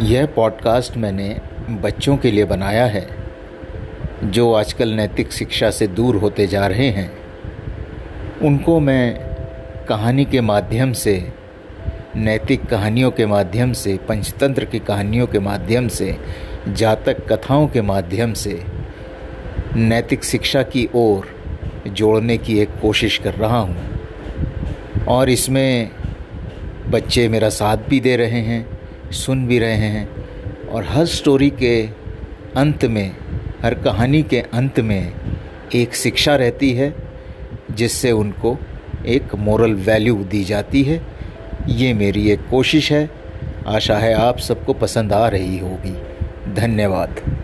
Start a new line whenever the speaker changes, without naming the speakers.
यह पॉडकास्ट मैंने बच्चों के लिए बनाया है, जो आजकल नैतिक शिक्षा से दूर होते जा रहे हैं। उनको मैं कहानी के माध्यम से, नैतिक कहानियों के माध्यम से, पंचतंत्र की कहानियों के माध्यम से, जातक कथाओं के माध्यम से, नैतिक शिक्षा की ओर जोड़ने की एक कोशिश कर रहा हूँ। और इसमें बच्चे मेरा साथ भी दे रहे हैं। सुन भी रहे हैं और हर स्टोरी के अंत में, हर कहानी के अंत में एक शिक्षा रहती है, जिससे उनको एक मॉरल वैल्यू दी जाती है। ये मेरी एक कोशिश है। आशा है आप सबको पसंद आ रही होगी। धन्यवाद।